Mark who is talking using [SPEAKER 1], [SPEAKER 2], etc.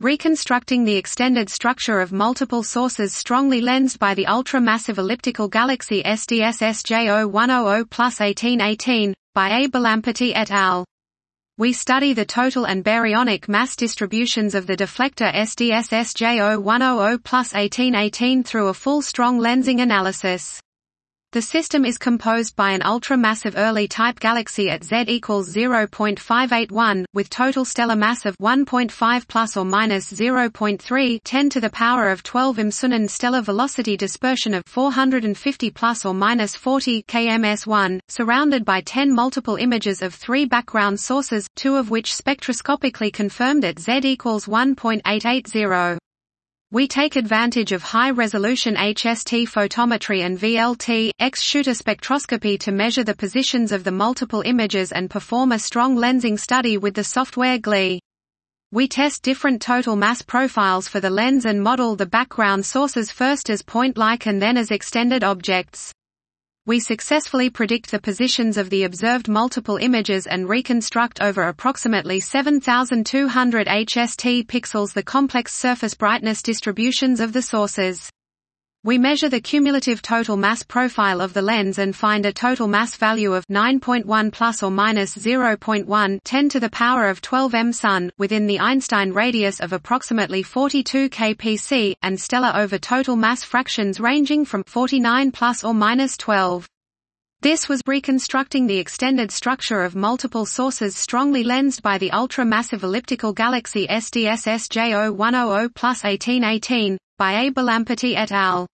[SPEAKER 1] Reconstructing the extended structure of multiple sources strongly lensed by the ultra-massive elliptical galaxy SDSS J0100 plus 1818, by A. Bolamperti et al. We study the total and baryonic mass distributions of the deflector SDSS J0100 plus 1818 through a full strong lensing analysis. The system is composed by an ultra-massive early-type galaxy at Z equals 0.581, with total stellar mass of 1.5 plus or minus 0.3 10 to the power of 12 im and stellar velocity dispersion of 450 plus or minus 40 kms1, surrounded by 10 multiple images of three background sources, two of which spectroscopically confirmed at Z equals 1.880. We take advantage of high-resolution HST photometry and VLT, X-shooter spectroscopy to measure the positions of the multiple images and perform a strong lensing study with the software GLEE. We test different total mass profiles for the lens and model the background sources first as point-like and then as extended objects we successfully predict the positions of the observed multiple images and reconstruct over approximately 7,200 HST pixels the complex surface brightness distributions of the sources. We measure the cumulative total mass profile of the lens and find a total mass value of 9.1 plus or minus 0.1 10 to the power of 12 m Sun within the Einstein radius of approximately 42 kpc and stellar over total mass fractions ranging from 49 plus or minus 12. This was reconstructing the extended structure of multiple sources strongly lensed by the ultra-massive elliptical galaxy SDSS J0100 plus 1818, by A. Bolamperti et al.